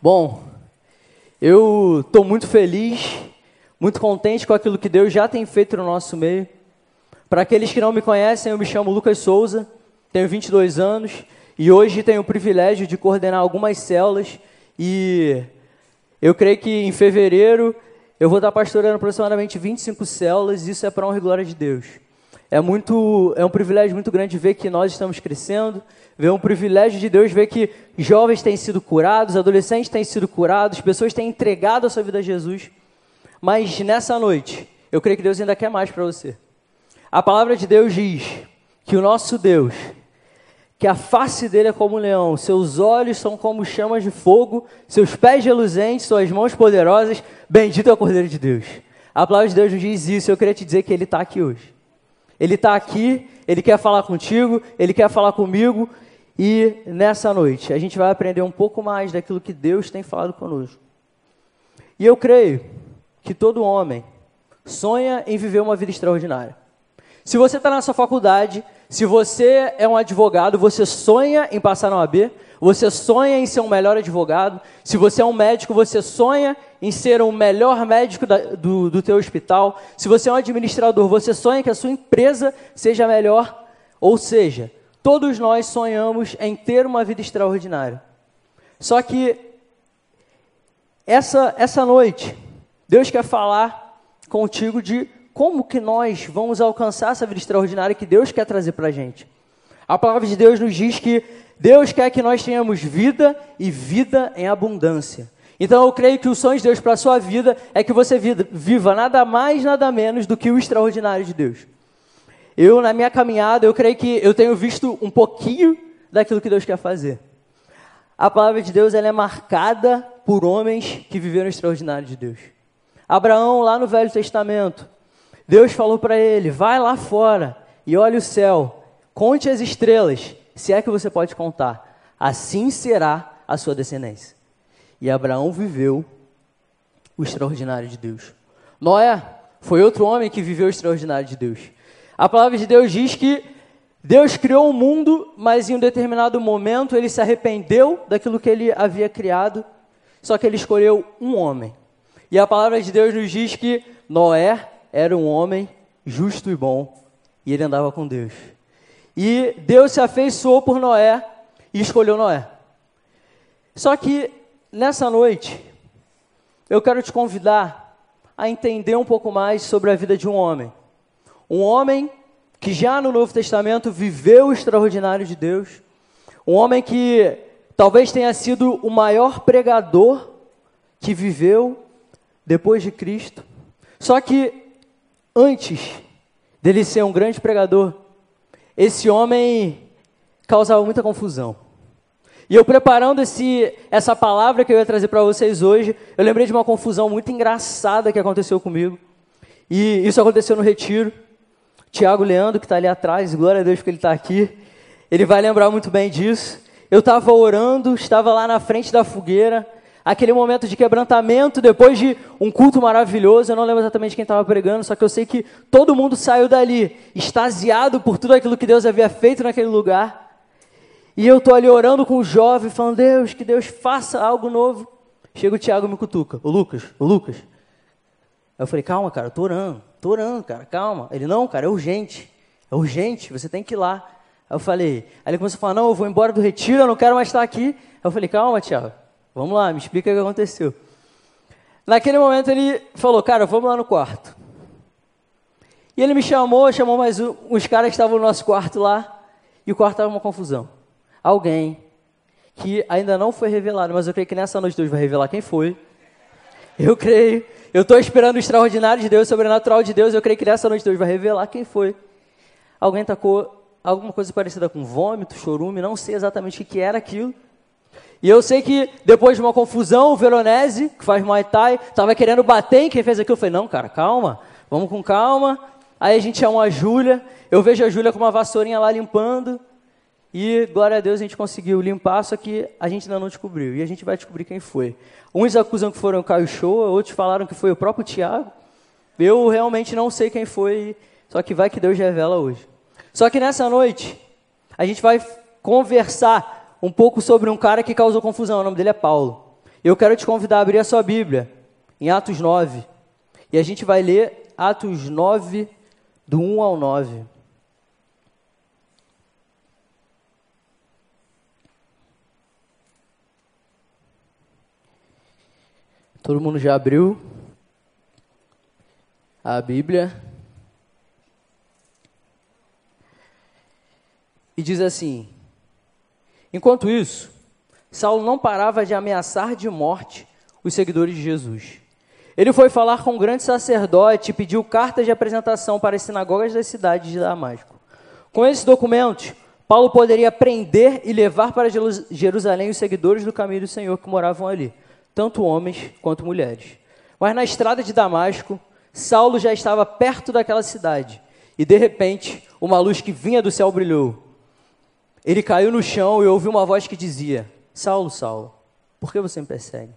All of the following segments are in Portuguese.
Bom, eu estou muito feliz, muito contente com aquilo que Deus já tem feito no nosso meio. Para aqueles que não me conhecem, eu me chamo Lucas Souza, tenho 22 anos e hoje tenho o privilégio de coordenar algumas células e eu creio que em fevereiro eu vou estar pastorando aproximadamente 25 células isso é para honra e glória de Deus. É muito, é um privilégio muito grande ver que nós estamos crescendo, ver um privilégio de Deus ver que jovens têm sido curados, adolescentes têm sido curados, pessoas têm entregado a sua vida a Jesus. Mas nessa noite, eu creio que Deus ainda quer mais para você. A palavra de Deus diz que o nosso Deus, que a face dele é como um leão, seus olhos são como chamas de fogo, seus pés reluzentes, suas mãos poderosas, bendito é o Cordeiro de Deus. A palavra de Deus nos diz isso, eu queria te dizer que ele está aqui hoje. Ele está aqui, ele quer falar contigo, ele quer falar comigo. E nessa noite a gente vai aprender um pouco mais daquilo que Deus tem falado conosco. E eu creio que todo homem sonha em viver uma vida extraordinária. Se você está na sua faculdade, se você é um advogado, você sonha em passar na OAB, você sonha em ser um melhor advogado. Se você é um médico, você sonha em ser o melhor médico da, do, do teu hospital. Se você é um administrador, você sonha que a sua empresa seja melhor. Ou seja, todos nós sonhamos em ter uma vida extraordinária. Só que essa, essa noite, Deus quer falar contigo de como que nós vamos alcançar essa vida extraordinária que Deus quer trazer para a gente. A palavra de Deus nos diz que Deus quer que nós tenhamos vida e vida em abundância. Então eu creio que o sonho de Deus para a sua vida é que você viva nada mais, nada menos do que o extraordinário de Deus. Eu, na minha caminhada, eu creio que eu tenho visto um pouquinho daquilo que Deus quer fazer. A palavra de Deus ela é marcada por homens que viveram o extraordinário de Deus. Abraão, lá no Velho Testamento, Deus falou para ele: vai lá fora e olhe o céu, conte as estrelas, se é que você pode contar. Assim será a sua descendência. E Abraão viveu o extraordinário de Deus. Noé foi outro homem que viveu o extraordinário de Deus. A palavra de Deus diz que Deus criou o mundo, mas em um determinado momento ele se arrependeu daquilo que ele havia criado, só que ele escolheu um homem. E a palavra de Deus nos diz que Noé era um homem justo e bom, e ele andava com Deus. E Deus se afeiçoou por Noé e escolheu Noé. Só que nessa noite, eu quero te convidar a entender um pouco mais sobre a vida de um homem. Um homem que já no Novo Testamento viveu o extraordinário de Deus. Um homem que talvez tenha sido o maior pregador que viveu depois de Cristo. Só que antes dele ser um grande pregador, esse homem causava muita confusão. E eu preparando esse, essa palavra que eu ia trazer para vocês hoje, eu lembrei de uma confusão muito engraçada que aconteceu comigo. E isso aconteceu no retiro. Tiago Leandro, que está ali atrás, glória a Deus que ele está aqui, ele vai lembrar muito bem disso. Eu estava orando, estava lá na frente da fogueira, aquele momento de quebrantamento, depois de um culto maravilhoso. Eu não lembro exatamente quem estava pregando, só que eu sei que todo mundo saiu dali, extasiado por tudo aquilo que Deus havia feito naquele lugar. E eu estou ali orando com o jovem, falando: Deus, que Deus faça algo novo. Chega o Tiago e me cutuca: O Lucas, o Lucas. Eu falei: Calma, cara, estou orando, estou orando, cara, calma. Ele: Não, cara, é urgente, é urgente, você tem que ir lá. Aí eu falei: Aí ele começou a falar: Não, eu vou embora do retiro, eu não quero mais estar aqui. Aí eu falei: Calma, Tiago. Vamos lá, me explica o que aconteceu. Naquele momento ele falou, cara, vamos lá no quarto. E ele me chamou, chamou mais um, uns caras que estavam no nosso quarto lá, e o quarto estava uma confusão. Alguém que ainda não foi revelado, mas eu creio que nessa noite Deus vai revelar quem foi. Eu creio. Eu estou esperando o extraordinário de Deus, o sobrenatural de Deus. Eu creio que nessa noite Deus vai revelar quem foi. Alguém tacou alguma coisa parecida com vômito, chorume, não sei exatamente o que era aquilo. E eu sei que depois de uma confusão, o Veronese, que faz Muay Thai, estava querendo bater em quem fez aquilo. Eu falei, não, cara, calma, vamos com calma. Aí a gente chama a Júlia, eu vejo a Júlia com uma vassourinha lá limpando. E, glória a Deus, a gente conseguiu limpar, só que a gente ainda não descobriu. E a gente vai descobrir quem foi. Uns acusam que foram o Caio Show, outros falaram que foi o próprio Tiago. Eu realmente não sei quem foi, só que vai que Deus revela hoje. Só que nessa noite, a gente vai conversar um pouco sobre um cara que causou confusão. O nome dele é Paulo. Eu quero te convidar a abrir a sua Bíblia em Atos 9. E a gente vai ler Atos 9, do 1 ao 9. Todo mundo já abriu a Bíblia? E diz assim: Enquanto isso, Saulo não parava de ameaçar de morte os seguidores de Jesus. Ele foi falar com o grande sacerdote e pediu cartas de apresentação para as sinagogas da cidade de Damasco. Com esses documentos, Paulo poderia prender e levar para Jerusalém os seguidores do caminho do Senhor que moravam ali, tanto homens quanto mulheres. Mas na estrada de Damasco, Saulo já estava perto daquela cidade e de repente uma luz que vinha do céu brilhou. Ele caiu no chão e ouviu uma voz que dizia: Saulo, Saulo, por que você me persegue?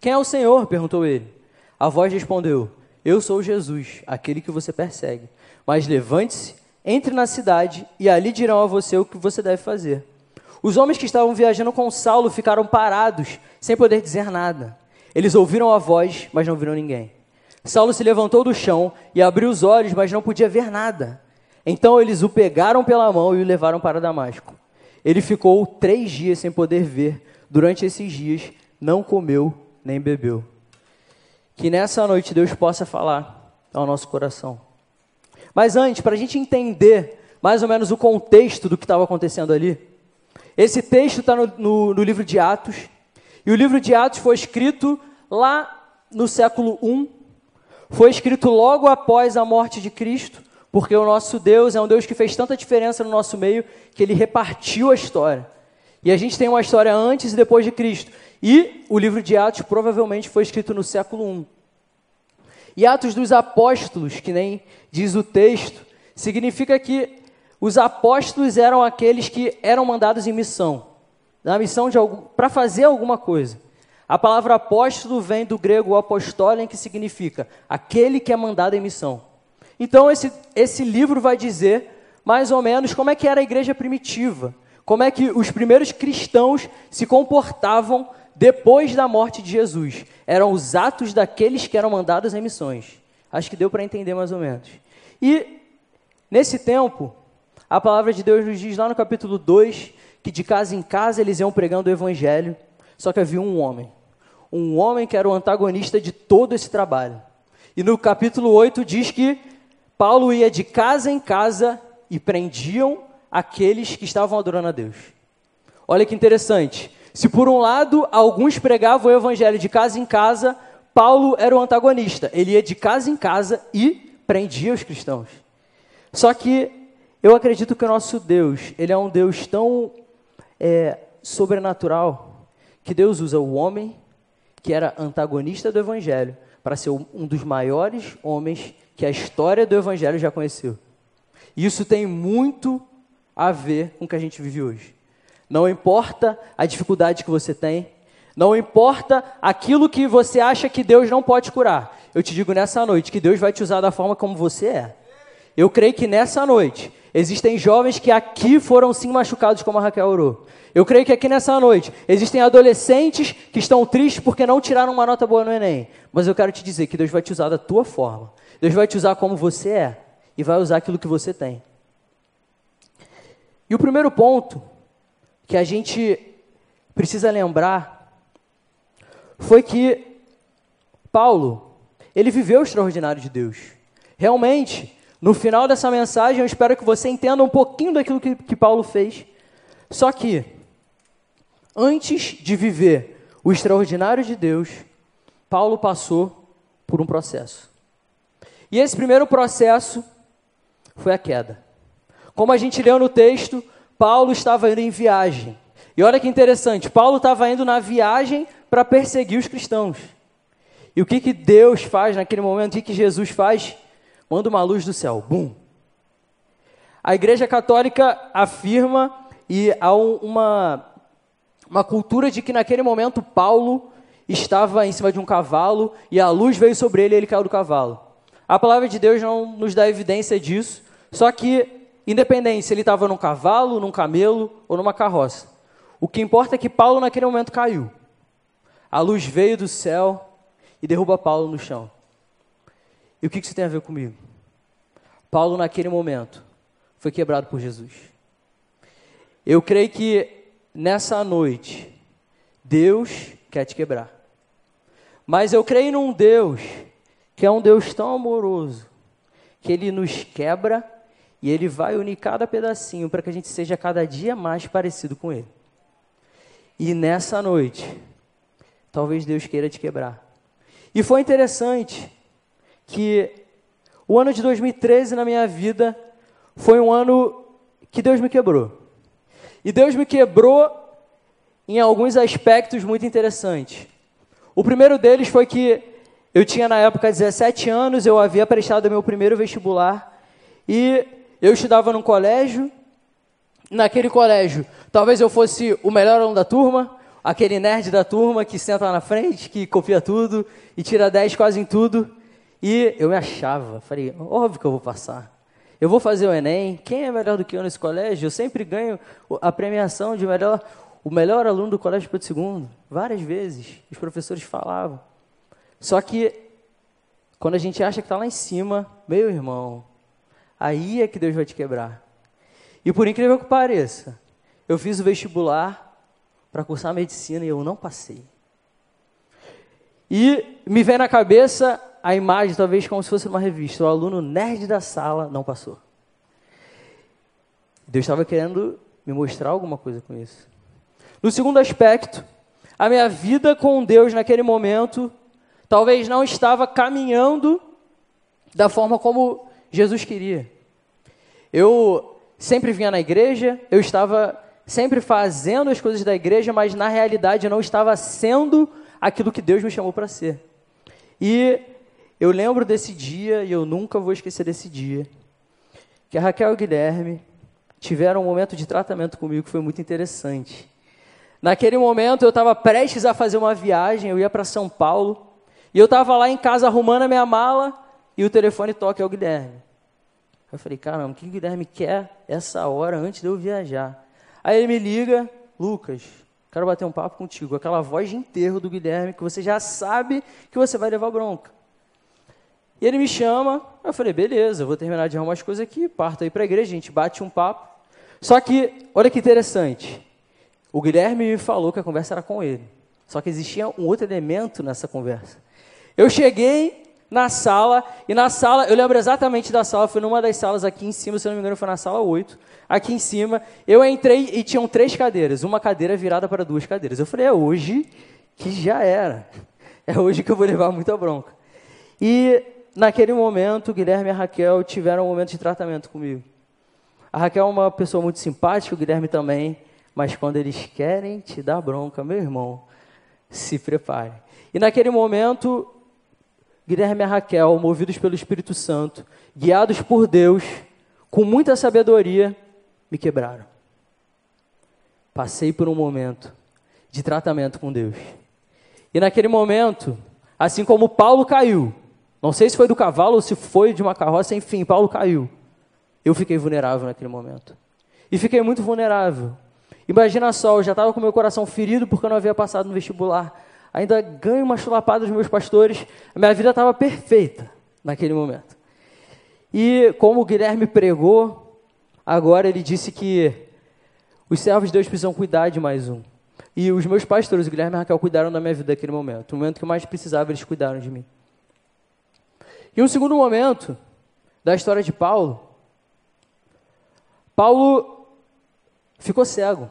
Quem é o Senhor? perguntou ele. A voz respondeu: Eu sou Jesus, aquele que você persegue. Mas levante-se, entre na cidade e ali dirão a você o que você deve fazer. Os homens que estavam viajando com Saulo ficaram parados, sem poder dizer nada. Eles ouviram a voz, mas não viram ninguém. Saulo se levantou do chão e abriu os olhos, mas não podia ver nada. Então eles o pegaram pela mão e o levaram para Damasco. Ele ficou três dias sem poder ver. Durante esses dias, não comeu nem bebeu. Que nessa noite Deus possa falar ao nosso coração. Mas antes, para a gente entender mais ou menos o contexto do que estava acontecendo ali, esse texto está no, no, no, livro de Atos, e o livro de Atos foi escrito lá no século I, foi escrito logo após a morte de Cristo, porque o nosso Deus é um Deus que fez tanta diferença no nosso meio que ele repartiu a história. E a gente tem uma história antes e depois de Cristo. E o livro de Atos provavelmente foi escrito no século I. E Atos dos Apóstolos, que nem diz o texto, significa que os apóstolos eram aqueles que eram mandados em missão, na missão para fazer alguma coisa. A palavra apóstolo vem do grego apostólien, que significa aquele que é mandado em missão. Então, esse, esse livro vai dizer mais ou menos como é que era a igreja primitiva, como é que os primeiros cristãos se comportavam depois da morte de Jesus. Eram os atos daqueles que eram mandados em missões. Acho que deu para entender mais ou menos. E, nesse tempo, a palavra de Deus nos diz lá no capítulo 2 que de casa em casa eles iam pregando o evangelho, só que havia um homem. Um homem que era o antagonista de todo esse trabalho. E no capítulo 8 diz que Paulo ia de casa em casa e prendiam aqueles que estavam adorando a Deus. Olha que interessante. Se por um lado alguns pregavam o evangelho de casa em casa, Paulo era o antagonista. Ele ia de casa em casa e prendia os cristãos. Só que eu acredito que o nosso Deus, ele é um Deus tão é, sobrenatural que Deus usa o homem que era antagonista do evangelho para ser um dos maiores homens que a história do Evangelho já conheceu. Isso tem muito a ver com o que a gente vive hoje. Não importa a dificuldade que você tem, não importa aquilo que você acha que Deus não pode curar. Eu te digo nessa noite que Deus vai te usar da forma como você é. Eu creio que nessa noite existem jovens que aqui foram sim machucados, como a Raquel orou. Eu creio que aqui nessa noite existem adolescentes que estão tristes porque não tiraram uma nota boa no Enem. Mas eu quero te dizer que Deus vai te usar da tua forma. Deus vai te usar como você é e vai usar aquilo que você tem. E o primeiro ponto que a gente precisa lembrar foi que Paulo, ele viveu o extraordinário de Deus. Realmente, no final dessa mensagem, eu espero que você entenda um pouquinho daquilo que, que Paulo fez. Só que, antes de viver o extraordinário de Deus, Paulo passou por um processo. E esse primeiro processo foi a queda. Como a gente leu no texto, Paulo estava indo em viagem. E olha que interessante, Paulo estava indo na viagem para perseguir os cristãos. E o que, que Deus faz naquele momento? O que, que Jesus faz? Manda uma luz do céu. Bum! A Igreja Católica afirma, e há uma, uma cultura de que naquele momento Paulo estava em cima de um cavalo e a luz veio sobre ele e ele caiu do cavalo. A palavra de Deus não nos dá evidência disso, só que, independente se ele estava num cavalo, num camelo ou numa carroça, o que importa é que Paulo naquele momento caiu. a luz veio do céu e derruba Paulo no chão. E o que isso tem a ver comigo? Paulo, naquele momento, foi quebrado por Jesus. Eu creio que nessa noite, Deus quer te quebrar. Mas eu creio num Deus que é um Deus tão amoroso, que Ele nos quebra e Ele vai unir cada pedacinho para que a gente seja cada dia mais parecido com Ele. E nessa noite, talvez Deus queira te quebrar. E foi interessante que o ano de 2013 na minha vida foi um ano que Deus me quebrou. E Deus me quebrou em alguns aspectos muito interessantes. O primeiro deles foi que eu tinha na época 17 anos, eu havia prestado meu primeiro vestibular e eu estudava num colégio. Naquele colégio, talvez eu fosse o melhor aluno da turma, aquele nerd da turma que senta na frente, que copia tudo e tira 10 quase em tudo. E eu me achava, falei, óbvio que eu vou passar. Eu vou fazer o Enem. Quem é melhor do que eu nesse colégio? Eu sempre ganho a premiação de melhor, o melhor aluno do colégio para o segundo. Várias vezes. Os professores falavam. Só que, quando a gente acha que está lá em cima, meu irmão, Aí é que Deus vai te quebrar. E por incrível que pareça, eu fiz o vestibular para cursar medicina e eu não passei. E me vem na cabeça a imagem, talvez como se fosse uma revista. O aluno nerd da sala não passou. Deus estava querendo me mostrar alguma coisa com isso. No segundo aspecto, a minha vida com Deus naquele momento talvez não estava caminhando da forma como Jesus queria. Eu sempre vinha na igreja, eu estava sempre fazendo as coisas da igreja, mas na realidade eu não estava sendo aquilo que Deus me chamou para ser. E eu lembro desse dia, e eu nunca vou esquecer desse dia, que a Raquel e o Guilherme tiveram um momento de tratamento comigo que foi muito interessante. Naquele momento eu estava prestes a fazer uma viagem, eu ia para São Paulo, e eu estava lá em casa arrumando a minha mala, e o telefone toca é o Guilherme. Eu falei, caramba, o que o Guilherme quer essa hora antes de eu viajar? Aí ele me liga, Lucas, quero bater um papo contigo. Aquela voz de enterro do Guilherme que você já sabe que você vai levar bronca. E ele me chama, eu falei, beleza, vou terminar de arrumar as coisas aqui, parto aí para a igreja, a gente bate um papo. Só que, olha que interessante, o Guilherme me falou que a conversa era com ele. Só que existia um outro elemento nessa conversa. Eu cheguei na sala, e na sala, eu lembro exatamente da sala, foi numa das salas aqui em cima, se não me engano foi na sala 8, aqui em cima, eu entrei e tinham três cadeiras, uma cadeira virada para duas cadeiras. Eu falei, é hoje que já era, é hoje que eu vou levar muita bronca. E naquele momento, Guilherme e a Raquel tiveram um momento de tratamento comigo. A Raquel é uma pessoa muito simpática, o Guilherme também, mas quando eles querem te dar bronca, meu irmão, se prepare. E naquele momento, Guilherme e Raquel, movidos pelo Espírito Santo, guiados por Deus, com muita sabedoria, me quebraram. Passei por um momento de tratamento com Deus. E naquele momento, assim como Paulo caiu, não sei se foi do cavalo ou se foi de uma carroça, enfim, Paulo caiu. Eu fiquei vulnerável naquele momento. E fiquei muito vulnerável. Imagina só, eu já estava com meu coração ferido porque eu não havia passado no vestibular ainda ganho uma chulapada dos meus pastores. A minha vida estava perfeita naquele momento. E como o Guilherme pregou, agora ele disse que os servos de Deus precisam cuidar de mais um. E os meus pastores, o Guilherme e a Raquel, cuidaram da minha vida naquele momento. No momento que eu mais precisava, eles cuidaram de mim. E um segundo momento da história de Paulo, Paulo ficou cego.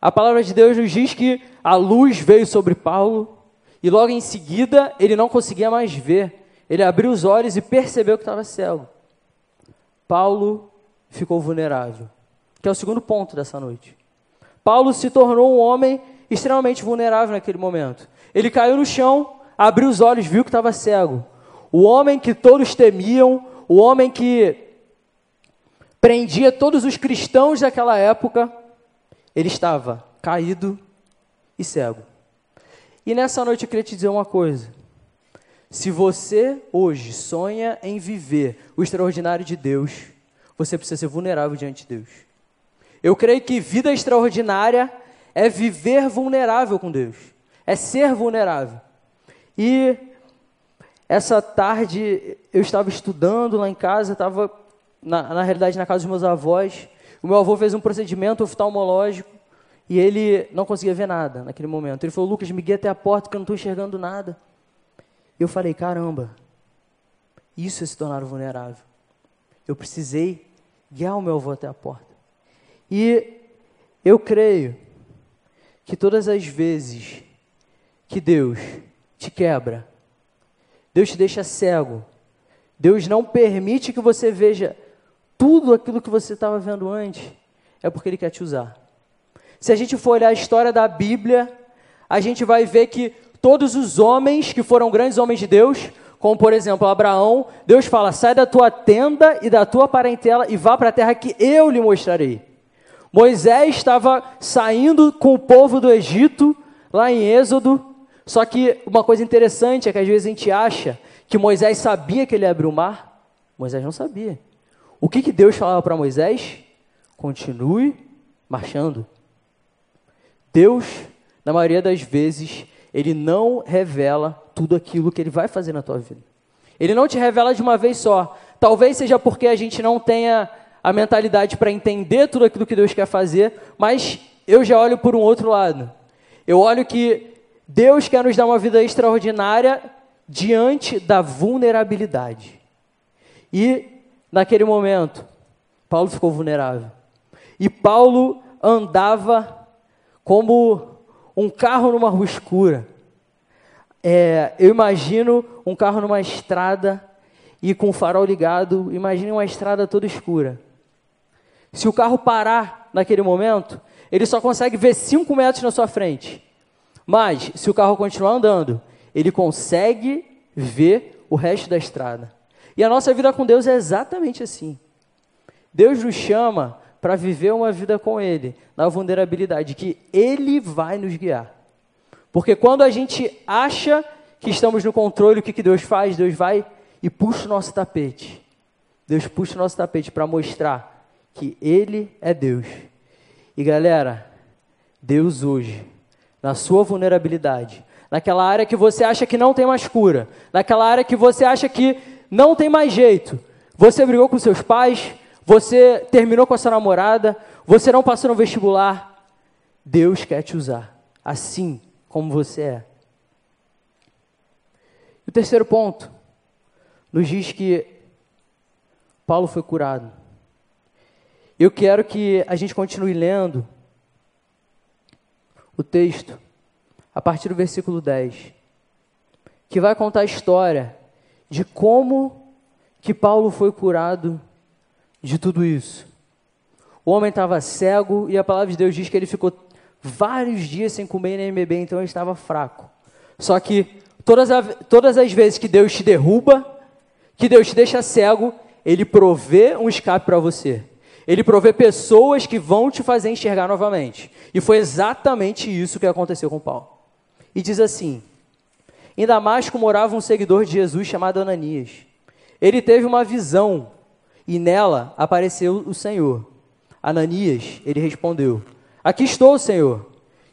A palavra de Deus nos diz que a luz veio sobre Paulo e logo em seguida ele não conseguia mais ver. Ele abriu os olhos e percebeu que estava cego. Paulo ficou vulnerável, que é o segundo ponto dessa noite. Paulo se tornou um homem extremamente vulnerável naquele momento. Ele caiu no chão, abriu os olhos, viu que estava cego. O homem que todos temiam, o homem que prendia todos os cristãos daquela época, ele estava caído e cego. E nessa noite eu queria te dizer uma coisa. Se você hoje sonha em viver o extraordinário de Deus, você precisa ser vulnerável diante de Deus. Eu creio que vida extraordinária é viver vulnerável com Deus, é ser vulnerável. E essa tarde eu estava estudando lá em casa, estava na, na realidade na casa dos meus avós. O meu avô fez um procedimento oftalmológico e ele não conseguia ver nada naquele momento. Ele falou: Lucas, me guia até a porta que eu não estou enxergando nada. E eu falei: caramba, isso é se tornar vulnerável. Eu precisei guiar o meu avô até a porta. E eu creio que todas as vezes que Deus te quebra, Deus te deixa cego, Deus não permite que você veja tudo aquilo que você estava vendo antes, é porque Ele quer te usar. Se a gente for olhar a história da Bíblia, a gente vai ver que todos os homens que foram grandes homens de Deus, como por exemplo Abraão, Deus fala: sai da tua tenda e da tua parentela e vá para a terra que eu lhe mostrarei. Moisés estava saindo com o povo do Egito, lá em Êxodo, só que uma coisa interessante é que às vezes a gente acha que Moisés sabia que ele ia abrir o mar. Moisés não sabia. O que, que Deus falava para Moisés? Continue marchando. Deus, na maioria das vezes, ele não revela tudo aquilo que ele vai fazer na tua vida. Ele não te revela de uma vez só. Talvez seja porque a gente não tenha a mentalidade para entender tudo aquilo que Deus quer fazer, mas eu já olho por um outro lado. Eu olho que Deus quer nos dar uma vida extraordinária diante da vulnerabilidade. E naquele momento, Paulo ficou vulnerável. E Paulo andava como um carro numa rua escura. É, eu imagino um carro numa estrada e com o farol ligado, imagine uma estrada toda escura. Se o carro parar naquele momento, ele só consegue ver 5 metros na sua frente. Mas, se o carro continuar andando, ele consegue ver o resto da estrada. E a nossa vida com Deus é exatamente assim. Deus nos chama para viver uma vida com Ele, na vulnerabilidade, que Ele vai nos guiar. Porque quando a gente acha que estamos no controle, o que, que Deus faz? Deus vai e puxa o nosso tapete. Deus puxa o nosso tapete para mostrar que Ele é Deus. E galera, Deus hoje, na sua vulnerabilidade, naquela área que você acha que não tem mais cura, naquela área que você acha que não tem mais jeito, você brigou com seus pais, você terminou com a sua namorada, você não passou no vestibular, Deus quer te usar, assim como você é. O terceiro ponto nos diz que Paulo foi curado. Eu quero que a gente continue lendo o texto a partir do versículo 10, que vai contar a história de como que Paulo foi curado de tudo isso. O homem estava cego e a palavra de Deus diz que ele ficou vários dias sem comer nem beber, então ele estava fraco. Só que todas, a, todas as vezes que Deus te derruba, que Deus te deixa cego, ele provê um escape para você. Ele provê pessoas que vão te fazer enxergar novamente. E foi exatamente isso que aconteceu com Paulo. E diz assim: Em Damasco morava um seguidor de Jesus chamado Ananias. Ele teve uma visão e nela apareceu o Senhor. Ananias, ele respondeu: Aqui estou, Senhor.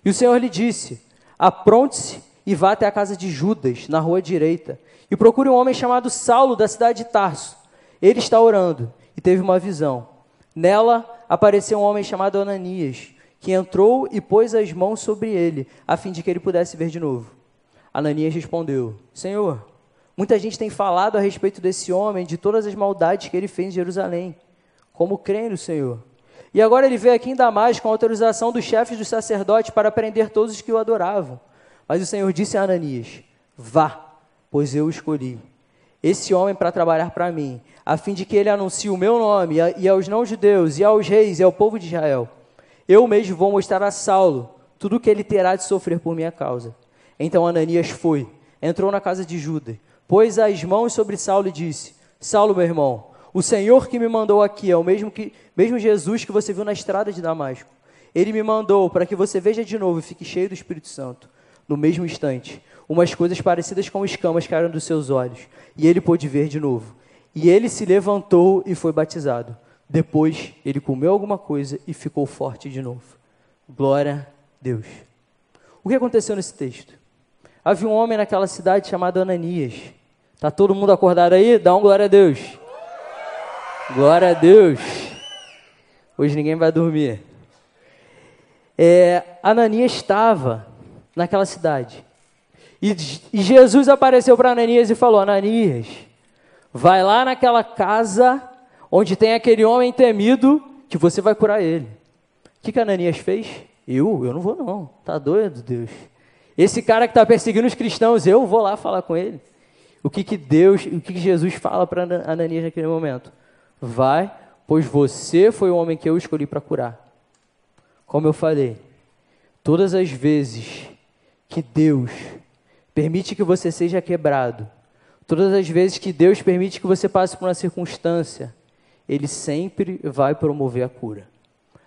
E o Senhor lhe disse: Apronte-se e vá até a casa de Judas, na rua direita, e procure um homem chamado Saulo, da cidade de Tarso. Ele está orando e teve uma visão. Nela apareceu um homem chamado Ananias, que entrou e pôs as mãos sobre ele, a fim de que ele pudesse ver de novo. Ananias respondeu: Senhor, muita gente tem falado a respeito desse homem, de todas as maldades que ele fez em Jerusalém. Como creem no Senhor? E agora ele veio aqui em Damasco com autorização dos chefes dos sacerdotes para prender todos os que o adoravam. Mas o Senhor disse a Ananias: Vá, pois eu o escolhi. Esse homem para trabalhar para mim, a fim de que ele anuncie o meu nome e aos não-judeus, e aos reis, e ao povo de Israel. Eu mesmo vou mostrar a Saulo tudo o que ele terá de sofrer por minha causa. Então Ananias foi, entrou na casa de Judas, pôs as mãos sobre Saulo e disse: Saulo, meu irmão, o Senhor que me mandou aqui é o mesmo, que, mesmo Jesus que você viu na estrada de Damasco. Ele me mandou para que você veja de novo e fique cheio do Espírito Santo. No mesmo instante, umas coisas parecidas com escamas caíram dos seus olhos, e ele pôde ver de novo. E ele se levantou e foi batizado. Depois ele comeu alguma coisa e ficou forte de novo. Glória a Deus. O que aconteceu nesse texto? Havia um homem naquela cidade chamado Ananias. Tá todo mundo acordado aí? Dá um glória a Deus. Glória a Deus. Hoje ninguém vai dormir. É, Ananias estava naquela cidade. E, e Jesus apareceu para Ananias e falou: Ananias, vai lá naquela casa onde tem aquele homem temido que você vai curar ele. O que, que Ananias fez? Eu? Eu não vou não. Tá doido, Deus? Esse cara que está perseguindo os cristãos, eu vou lá falar com ele. O que, que Deus, o que, que Jesus fala para Ananias naquele momento? Vai, pois você foi o homem que eu escolhi para curar. Como eu falei, todas as vezes que Deus permite que você seja quebrado, todas as vezes que Deus permite que você passe por uma circunstância, Ele sempre vai promover a cura.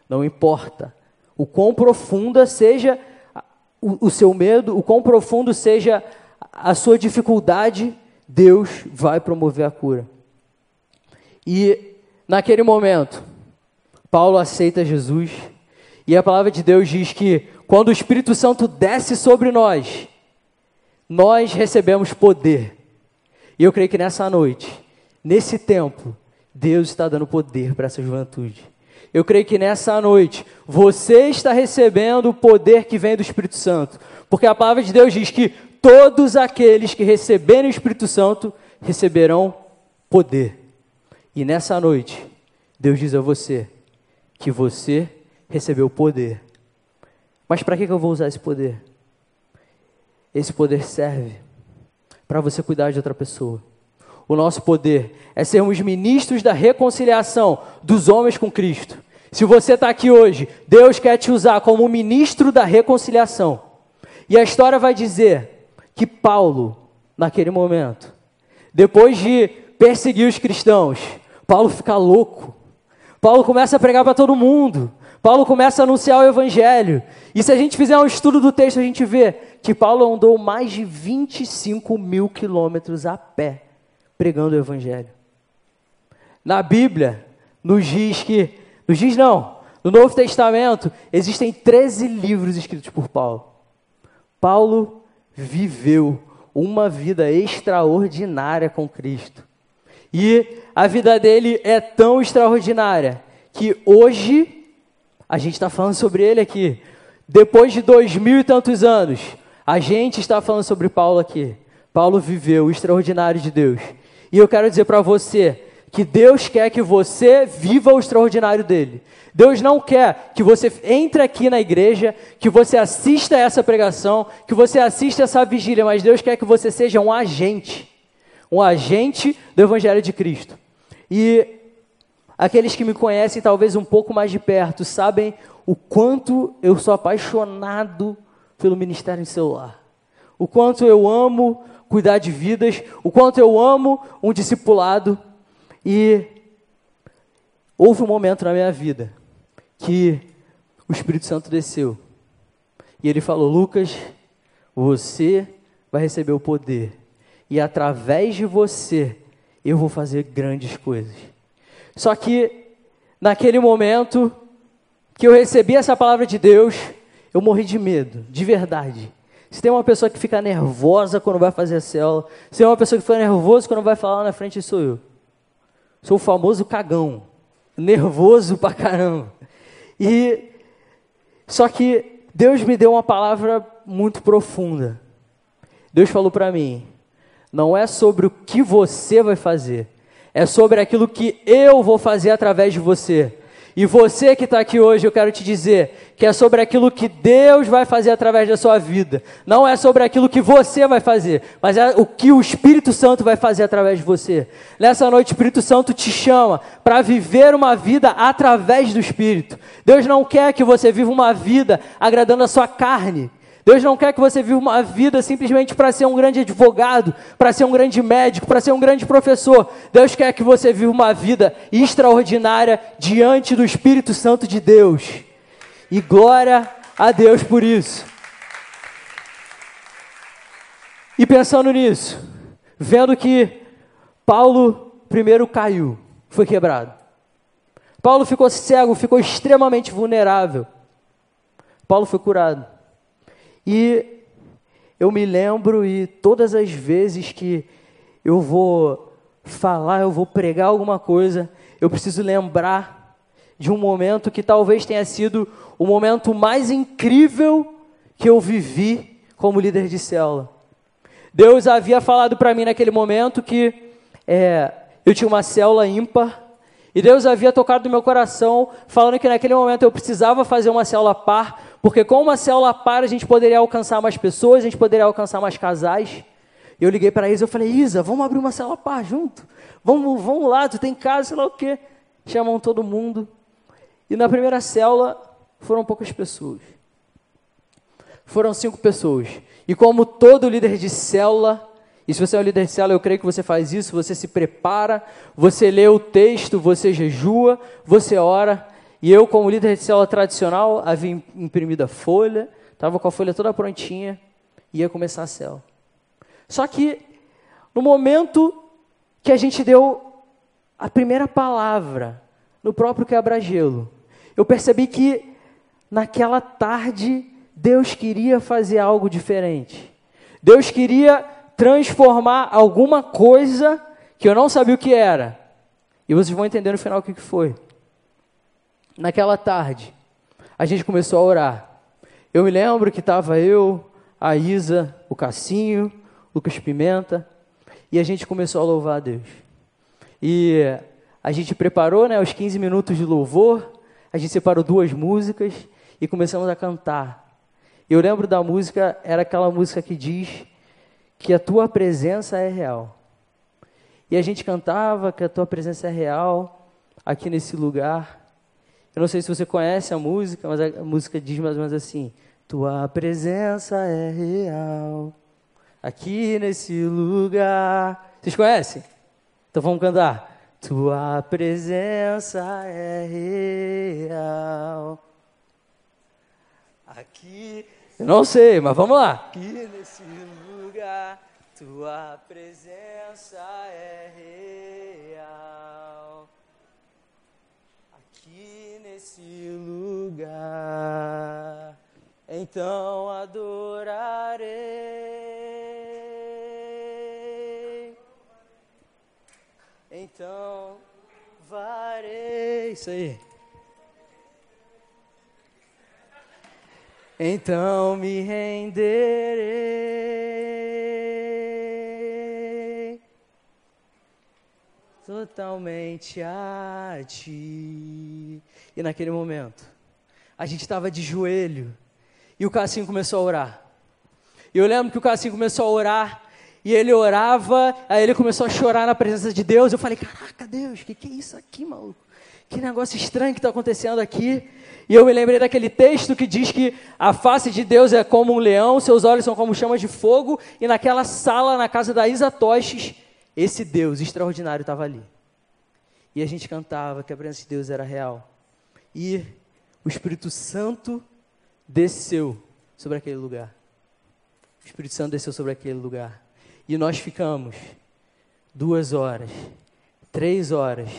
Não importa o quão profunda seja o, o seu medo, o quão profundo seja a sua dificuldade, Deus vai promover a cura. E naquele momento, Paulo aceita Jesus, e a palavra de Deus diz que quando o Espírito Santo desce sobre nós, nós recebemos poder. E eu creio que nessa noite, nesse tempo, Deus está dando poder para essa juventude. Eu creio que nessa noite você está recebendo o poder que vem do Espírito Santo, porque a palavra de Deus diz que todos aqueles que receberem o Espírito Santo receberão poder. E nessa noite, Deus diz a você que você recebeu poder. Mas para que eu vou usar esse poder? Esse poder serve para você cuidar de outra pessoa. O nosso poder é sermos ministros da reconciliação dos homens com Cristo. Se você está aqui hoje, Deus quer te usar como ministro da reconciliação. E a história vai dizer que Paulo, naquele momento, depois de perseguir os cristãos, Paulo fica louco. Paulo começa a pregar para todo mundo. Paulo começa a anunciar o evangelho. E se a gente fizer um estudo do texto, a gente vê que Paulo andou mais de 25 mil quilômetros a pé pregando o Evangelho. Na Bíblia, nos diz que, nos diz não, no Novo Testamento existem 13 livros escritos por Paulo. Paulo viveu uma vida extraordinária com Cristo. E a vida dele é tão extraordinária que hoje a gente está falando sobre ele aqui. Depois de dois mil e tantos anos, a gente está falando sobre Paulo aqui. Paulo viveu o extraordinário de Deus. E eu quero dizer para você que Deus quer que você viva o extraordinário dele. Deus não quer que você entre aqui na igreja, que você assista essa pregação, que você assista essa vigília, mas Deus quer que você seja um agente, um agente do Evangelho de Cristo. E aqueles que me conhecem talvez um pouco mais de perto sabem o quanto eu sou apaixonado pelo ministério em celular, o quanto eu amo cuidar de vidas, o quanto eu amo um discipulado. E houve um momento na minha vida que o Espírito Santo desceu. E ele falou: Lucas, você vai receber o poder. E através de você, eu vou fazer grandes coisas. Só que, naquele momento que eu recebi essa palavra de Deus, eu morri de medo, de verdade. Se tem uma pessoa que fica nervosa quando vai fazer a célula, se tem uma pessoa que fica nervosa quando vai falar na frente, sou eu. Sou o famoso cagão. Nervoso pra caramba. E só que Deus me deu uma palavra muito profunda. Deus falou para mim: não é sobre o que você vai fazer, é sobre aquilo que eu vou fazer através de você. E você que está aqui hoje, eu quero te dizer que é sobre aquilo que Deus vai fazer através da sua vida. Não é sobre aquilo que você vai fazer, mas é o que o Espírito Santo vai fazer através de você. Nessa noite, o Espírito Santo te chama para viver uma vida através do Espírito. Deus não quer que você viva uma vida agradando a sua carne. Deus não quer que você viva uma vida simplesmente para ser um grande advogado, para ser um grande médico, para ser um grande professor. Deus quer que você viva uma vida extraordinária diante do Espírito Santo de Deus. E glória a Deus por isso. E pensando nisso, vendo que Paulo primeiro caiu, foi quebrado. Paulo ficou cego, ficou extremamente vulnerável. Paulo foi curado. E eu me lembro, e todas as vezes que eu vou falar, eu vou pregar alguma coisa, eu preciso lembrar de um momento que talvez tenha sido o momento mais incrível que eu vivi como líder de célula. Deus havia falado para mim naquele momento que é, eu tinha uma célula ímpar, e Deus havia tocado no meu coração, falando que naquele momento eu precisava fazer uma célula par, porque com uma célula par a gente poderia alcançar mais pessoas, a gente poderia alcançar mais casais. Eu liguei para Isa, eu falei, Isa, vamos abrir uma célula par junto? Vamos, vamos lá, tu tem casa, sei lá o quê. Chamam todo mundo. E na primeira célula foram poucas pessoas. Foram cinco pessoas. E como todo líder de célula, e se você é um líder de célula, eu creio que você faz isso, você se prepara, você lê o texto, você jejua, você ora. E eu, como líder de célula tradicional, havia imprimido a folha, estava com a folha toda prontinha, ia começar a célula. Só que, no momento que a gente deu a primeira palavra, no próprio quebra-gelo, eu percebi que, naquela tarde, Deus queria fazer algo diferente. Deus queria transformar alguma coisa que eu não sabia o que era. E vocês vão entender no final o que foi. Naquela tarde, a gente começou a orar. Eu me lembro que estava eu, a Isa, o Cassinho, Lucas Pimenta, e a gente começou a louvar a Deus. E a gente preparou né, os 15 minutos de louvor, a gente separou duas músicas e começamos a cantar. Eu lembro da música, era aquela música que diz que a tua presença é real. E a gente cantava que a tua presença é real aqui nesse lugar. Eu não sei se você conhece a música, mas a música diz mais ou menos assim: Tua presença é real aqui nesse lugar. Vocês conhecem? Então vamos cantar. Tua presença é real aqui. Eu não sei, mas vamos lá. Aqui nesse lugar tua presença é real. Aqui nesse lugar, então adorarei. Então varei. Isso aí. Então me renderei totalmente a ti. E naquele momento, a gente estava de joelho e o Cassinho começou a orar. E eu lembro que o Cassinho começou a orar e ele orava, aí ele começou a chorar na presença de Deus. Eu falei: Caraca, Deus, o que, que é isso aqui, maluco? Que negócio estranho que está acontecendo aqui. E eu me lembrei daquele texto que diz que a face de Deus é como um leão, seus olhos são como chamas de fogo, e naquela sala, na casa da Isa Toches, esse Deus extraordinário estava ali. E a gente cantava que a presença de Deus era real. E o Espírito Santo desceu sobre aquele lugar. O Espírito Santo desceu sobre aquele lugar. E nós ficamos duas horas, três horas,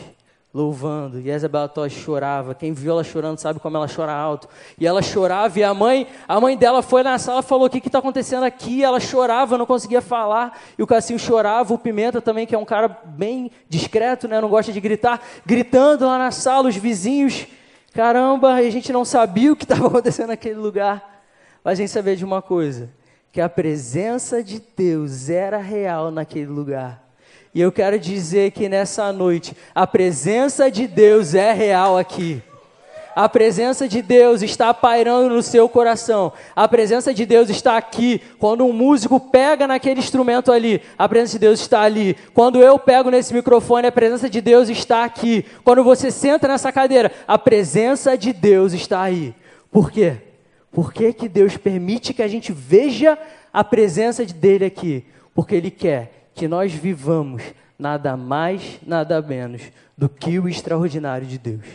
louvando. E Isabela Tosh chorava. Quem viu ela chorando sabe como ela chora alto. E ela chorava e a mãe, a mãe dela foi na sala e falou: "O que está acontecendo aqui?" Ela chorava, não conseguia falar. E o Cassinho chorava, o Pimenta também, que é um cara bem discreto, né, não gosta de gritar, gritando lá na sala os vizinhos. Caramba, a gente não sabia o que estava acontecendo naquele lugar. Mas a gente sabia de uma coisa, que a presença de Deus era real naquele lugar. E eu quero dizer que nessa noite a presença de Deus é real aqui. A presença de Deus está pairando no seu coração. A presença de Deus está aqui. Quando um músico pega naquele instrumento ali, a presença de Deus está ali. Quando eu pego nesse microfone, a presença de Deus está aqui. Quando você senta nessa cadeira, a presença de Deus está aí. Por quê? Por que, que Deus permite que a gente veja a presença dele aqui? Porque Ele quer que nós vivamos nada mais, nada menos do que o extraordinário de Deus.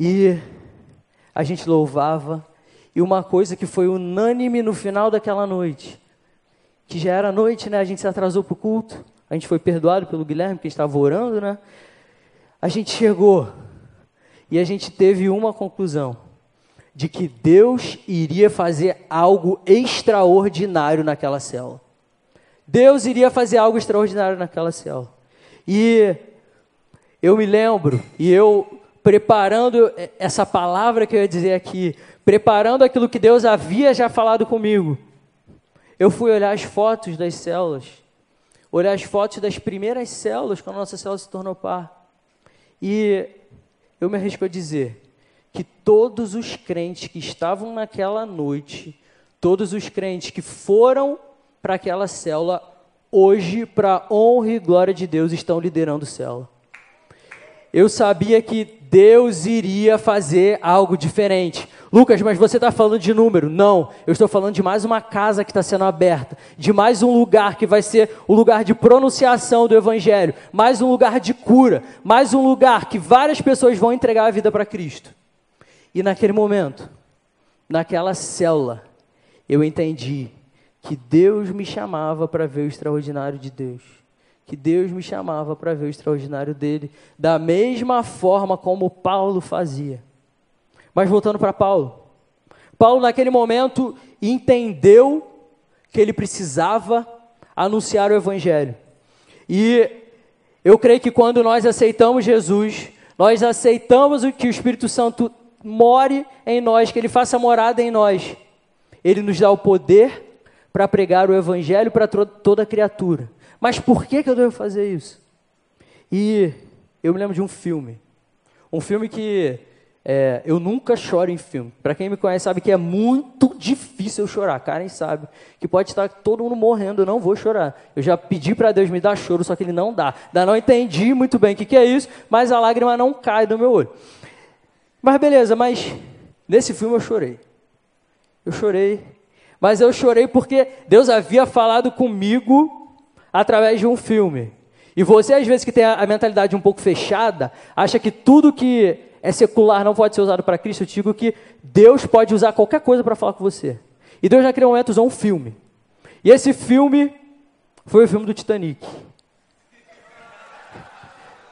E a gente louvava, e uma coisa que foi unânime no final daquela noite, que já era noite, né? A gente se atrasou para o culto, a gente foi perdoado pelo Guilherme, que estava orando, né? A gente chegou e a gente teve uma conclusão. de que Deus iria fazer algo extraordinário naquela célula. Deus iria fazer algo extraordinário naquela célula. E eu me lembro, e eu preparando essa palavra que eu ia dizer aqui, preparando aquilo que Deus havia já falado comigo, eu fui olhar as fotos das células, olhar as fotos das primeiras células, quando a nossa célula se tornou par. E eu me arrisco a dizer que todos os crentes que estavam naquela noite, todos os crentes que foram para aquela célula, hoje, para honra e glória de Deus, estão liderando célula. Eu sabia que Deus iria fazer algo diferente. Lucas, mas você está falando de número? Não, eu estou falando de mais uma casa que está sendo aberta, de mais um lugar que vai ser o lugar de pronunciação do Evangelho, mais um lugar de cura, mais um lugar que várias pessoas vão entregar a vida para Cristo. E naquele momento, naquela célula, eu entendi que Deus me chamava para ver o extraordinário de Deus. Que Deus me chamava para ver o extraordinário dele, da mesma forma como Paulo fazia. Mas voltando para Paulo. Paulo, naquele momento, entendeu que ele precisava anunciar o Evangelho. E eu creio que quando nós aceitamos Jesus, nós aceitamos que o Espírito Santo more em nós, que ele faça morada em nós. Ele nos dá o poder para pregar o evangelho para toda criatura. Mas por que, que eu devo fazer isso? E eu me lembro de um filme. Um filme que é, eu nunca choro em filme. Para quem me conhece sabe que é muito difícil eu chorar. Karen sabe que pode estar todo mundo morrendo, eu não vou chorar. Eu já pedi para Deus me dar choro, só que Ele não dá. Ainda não entendi muito bem o que, que é isso, mas a lágrima não cai do meu olho. Mas beleza, mas nesse filme eu chorei. Eu chorei mas eu chorei porque Deus havia falado comigo através de um filme. E você, às vezes, que tem a mentalidade um pouco fechada, acha que tudo que é secular não pode ser usado para Cristo. Eu digo que Deus pode usar qualquer coisa para falar com você. E Deus, naquele momento, usou um filme. E esse filme foi o filme do Titanic.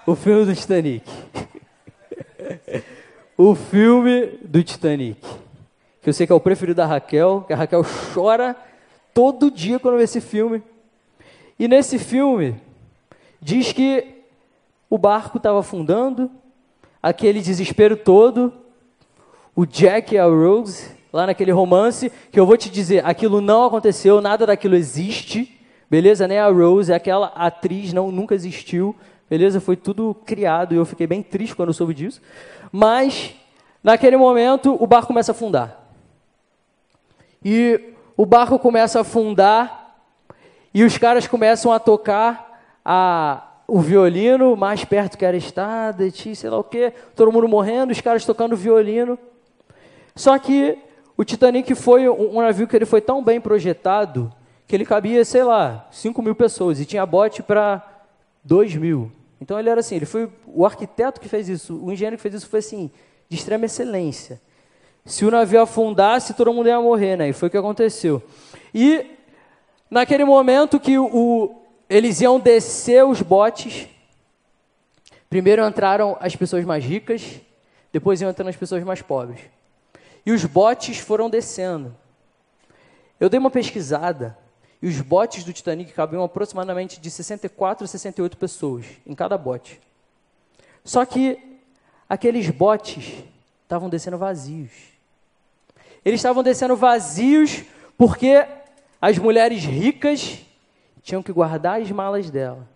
O filme do Titanic. o filme do Titanic que eu sei que é o preferido da Raquel, que a Raquel chora todo dia quando vê esse filme. E nesse filme, diz que o barco estava afundando, aquele desespero todo, o Jack e a Rose, lá naquele romance, que eu vou te dizer, aquilo não aconteceu, nada daquilo existe, beleza? Nem a Rose, aquela atriz não nunca existiu, beleza? Foi tudo criado e eu fiquei bem triste quando soube disso. Mas, naquele momento, o barco começa a afundar. E o barco começa a afundar e os caras começam a tocar a, o violino mais perto que era estada, sei lá o quê, todo mundo morrendo, os caras tocando violino. Só que o Titanic foi um, navio que ele foi tão bem projetado que ele cabia, sei lá, 5 mil pessoas e tinha bote para 2 mil. Então ele era assim, ele foi o arquiteto que fez isso, o engenheiro que fez isso foi assim, de extrema excelência. Se o navio afundasse, todo mundo ia morrer, né? E foi o que aconteceu. E naquele momento que o, eles iam descer os botes, primeiro entraram as pessoas mais ricas, depois iam entrando as pessoas mais pobres. E os botes foram descendo. Eu dei uma pesquisada e os botes do Titanic cabiam aproximadamente de 64 a 68 pessoas em cada bote. Só que aqueles botes estavam descendo vazios. Eles estavam descendo vazios porque as mulheres ricas tinham que guardar as malas dela.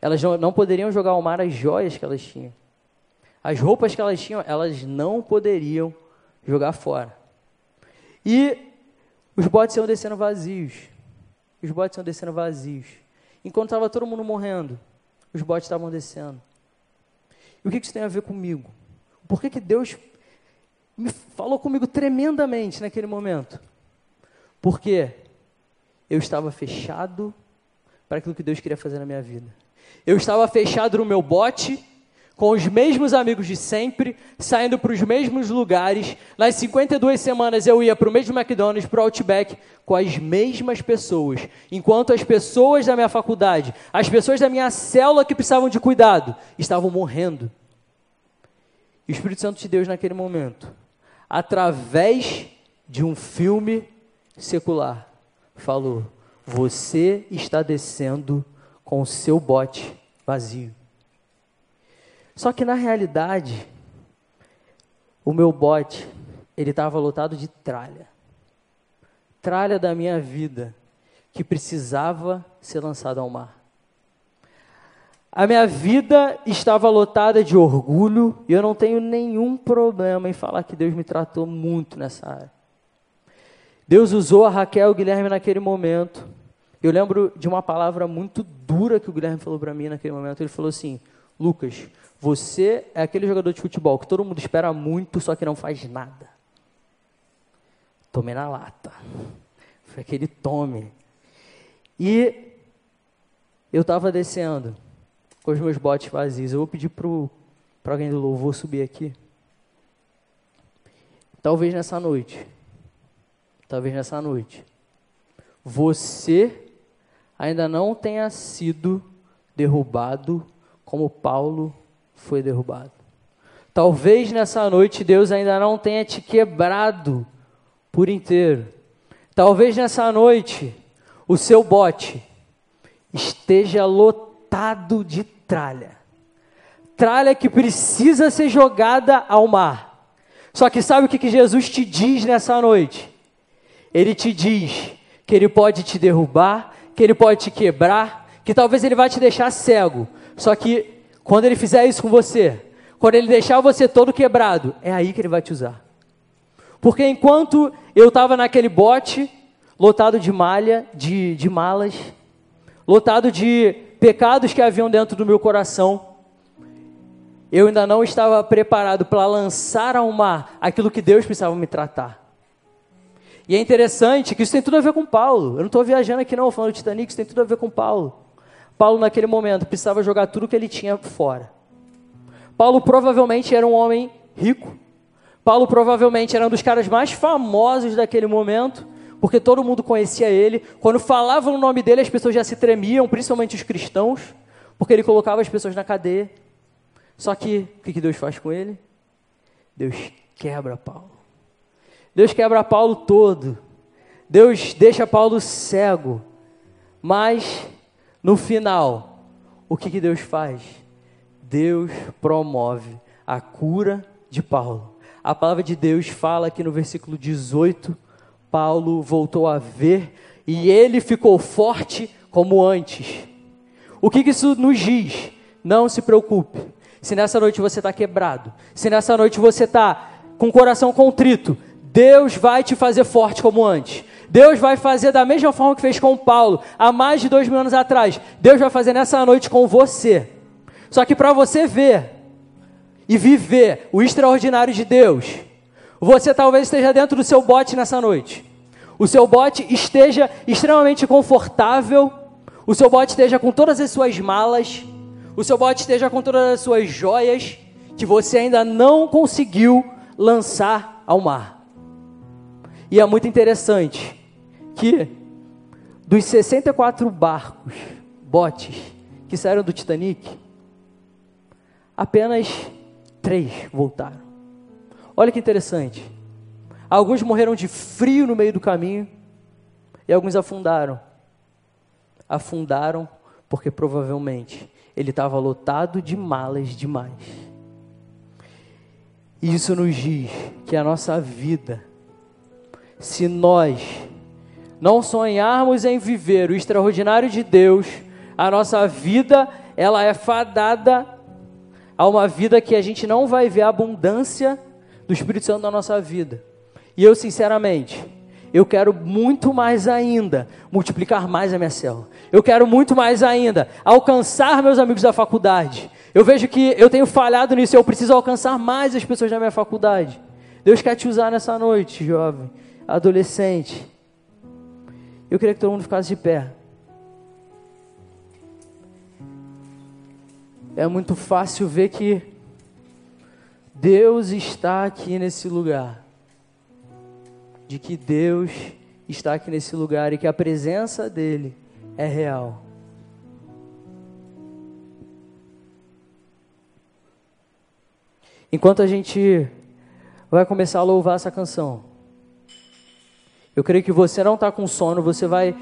Elas não poderiam jogar ao mar as joias que elas tinham. As roupas que elas tinham, elas não poderiam jogar fora. E os botes iam descendo vazios. Os botes iam descendo vazios. Enquanto estava todo mundo morrendo, os botes estavam descendo. E o que isso tem a ver comigo? Por que, que Deus me falou comigo tremendamente naquele momento. Porque eu estava fechado para aquilo que Deus queria fazer na minha vida. Eu estava fechado no meu bote, com os mesmos amigos de sempre, saindo para os mesmos lugares. Nas 52 semanas eu ia para o mesmo McDonald's, para o Outback, com as mesmas pessoas. Enquanto as pessoas da minha faculdade, as pessoas da minha célula que precisavam de cuidado, estavam morrendo. O Espírito Santo de Deus naquele momento através de um filme secular, falou: Você está descendo com o seu bote vazio. Só que na realidade, o meu bote, ele estava lotado de tralha. Tralha da minha vida, que precisava ser lançada ao mar. A minha vida estava lotada de orgulho e eu não tenho nenhum problema em falar que Deus me tratou muito nessa área. Deus usou a Raquel e o Guilherme naquele momento. Eu lembro de uma palavra muito dura que o Guilherme falou para mim naquele momento. Ele falou assim: Lucas, você é aquele jogador de futebol que todo mundo espera muito, só que não faz nada. Tomei na lata. Foi aquele tome. E eu estava descendo com os meus botes vazios. Eu vou pedir para alguém do louvor subir aqui. Talvez nessa noite, talvez nessa noite, você ainda não tenha sido derrubado como Paulo foi derrubado. Talvez nessa noite Deus ainda não tenha te quebrado por inteiro. Talvez nessa noite o seu bote esteja lotado lotado de tralha. Tralha que precisa ser jogada ao mar. Só que sabe o que, Jesus te diz nessa noite? Ele te diz que ele pode te derrubar, que ele pode te quebrar, que talvez ele vai te deixar cego. Só que quando ele fizer isso com você, quando ele deixar você todo quebrado, é aí que ele vai te usar. Porque enquanto eu estava naquele bote, lotado de malha, de, de malas, lotado de pecados que haviam dentro do meu coração, eu ainda não estava preparado para lançar ao mar aquilo que Deus precisava me tratar. E é interessante que isso tem tudo a ver com Paulo. Eu não estou viajando aqui não, falando do Titanic, isso tem tudo a ver com Paulo. Paulo naquele momento precisava jogar tudo que ele tinha fora. Paulo provavelmente era um homem rico. Paulo provavelmente era um dos caras mais famosos daquele momento porque todo mundo conhecia ele. Quando falavam o nome dele, as pessoas já se tremiam, principalmente os cristãos, porque ele colocava as pessoas na cadeia. Só que, o que Deus faz com ele? Deus quebra Paulo. Deus quebra Paulo todo. Deus deixa Paulo cego. Mas, no final, o que, Deus faz? Deus promove a cura de Paulo. A palavra de Deus fala aqui no versículo 18 Paulo voltou a ver e ele ficou forte como antes. O que, isso nos diz? Não se preocupe. Se nessa noite você está quebrado, se nessa noite você está com o coração contrito, Deus vai te fazer forte como antes. Deus vai fazer da mesma forma que fez com Paulo há mais de dois mil anos atrás. Deus vai fazer nessa noite com você. Só que para você ver e viver o extraordinário de Deus, você talvez esteja dentro do seu bote nessa noite. O seu bote esteja extremamente confortável. O seu bote esteja com todas as suas malas. O seu bote esteja com todas as suas joias que você ainda não conseguiu lançar ao mar. E é muito interessante que dos 64 barcos, botes que saíram do Titanic, apenas três voltaram. Olha que interessante. Alguns morreram de frio no meio do caminho e alguns afundaram. Afundaram porque provavelmente ele estava lotado de malas demais. Isso nos diz que a nossa vida, se nós não sonharmos em viver o extraordinário de Deus, a nossa vida ela é fadada a uma vida que a gente não vai ver abundância do Espírito Santo na nossa vida. E eu, sinceramente, eu quero muito mais ainda multiplicar mais a minha célula. Eu quero muito mais ainda alcançar meus amigos da faculdade. Eu vejo que eu tenho falhado nisso, eu preciso alcançar mais as pessoas da minha faculdade. Deus quer te usar nessa noite, jovem, adolescente. Eu queria que todo mundo ficasse de pé. É muito fácil ver que Deus está aqui nesse lugar. De que Deus está aqui nesse lugar e que a presença dele é real. Enquanto a gente vai começar a louvar essa canção. Eu creio que você não está com sono, você vai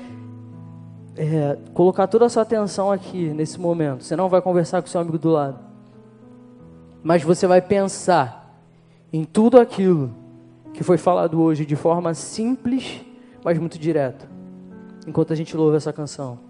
é, colocar toda a sua atenção aqui nesse momento. Você não vai conversar com seu amigo do lado, mas você vai pensar em tudo aquilo que foi falado hoje de forma simples, mas muito direta, enquanto a gente louva essa canção.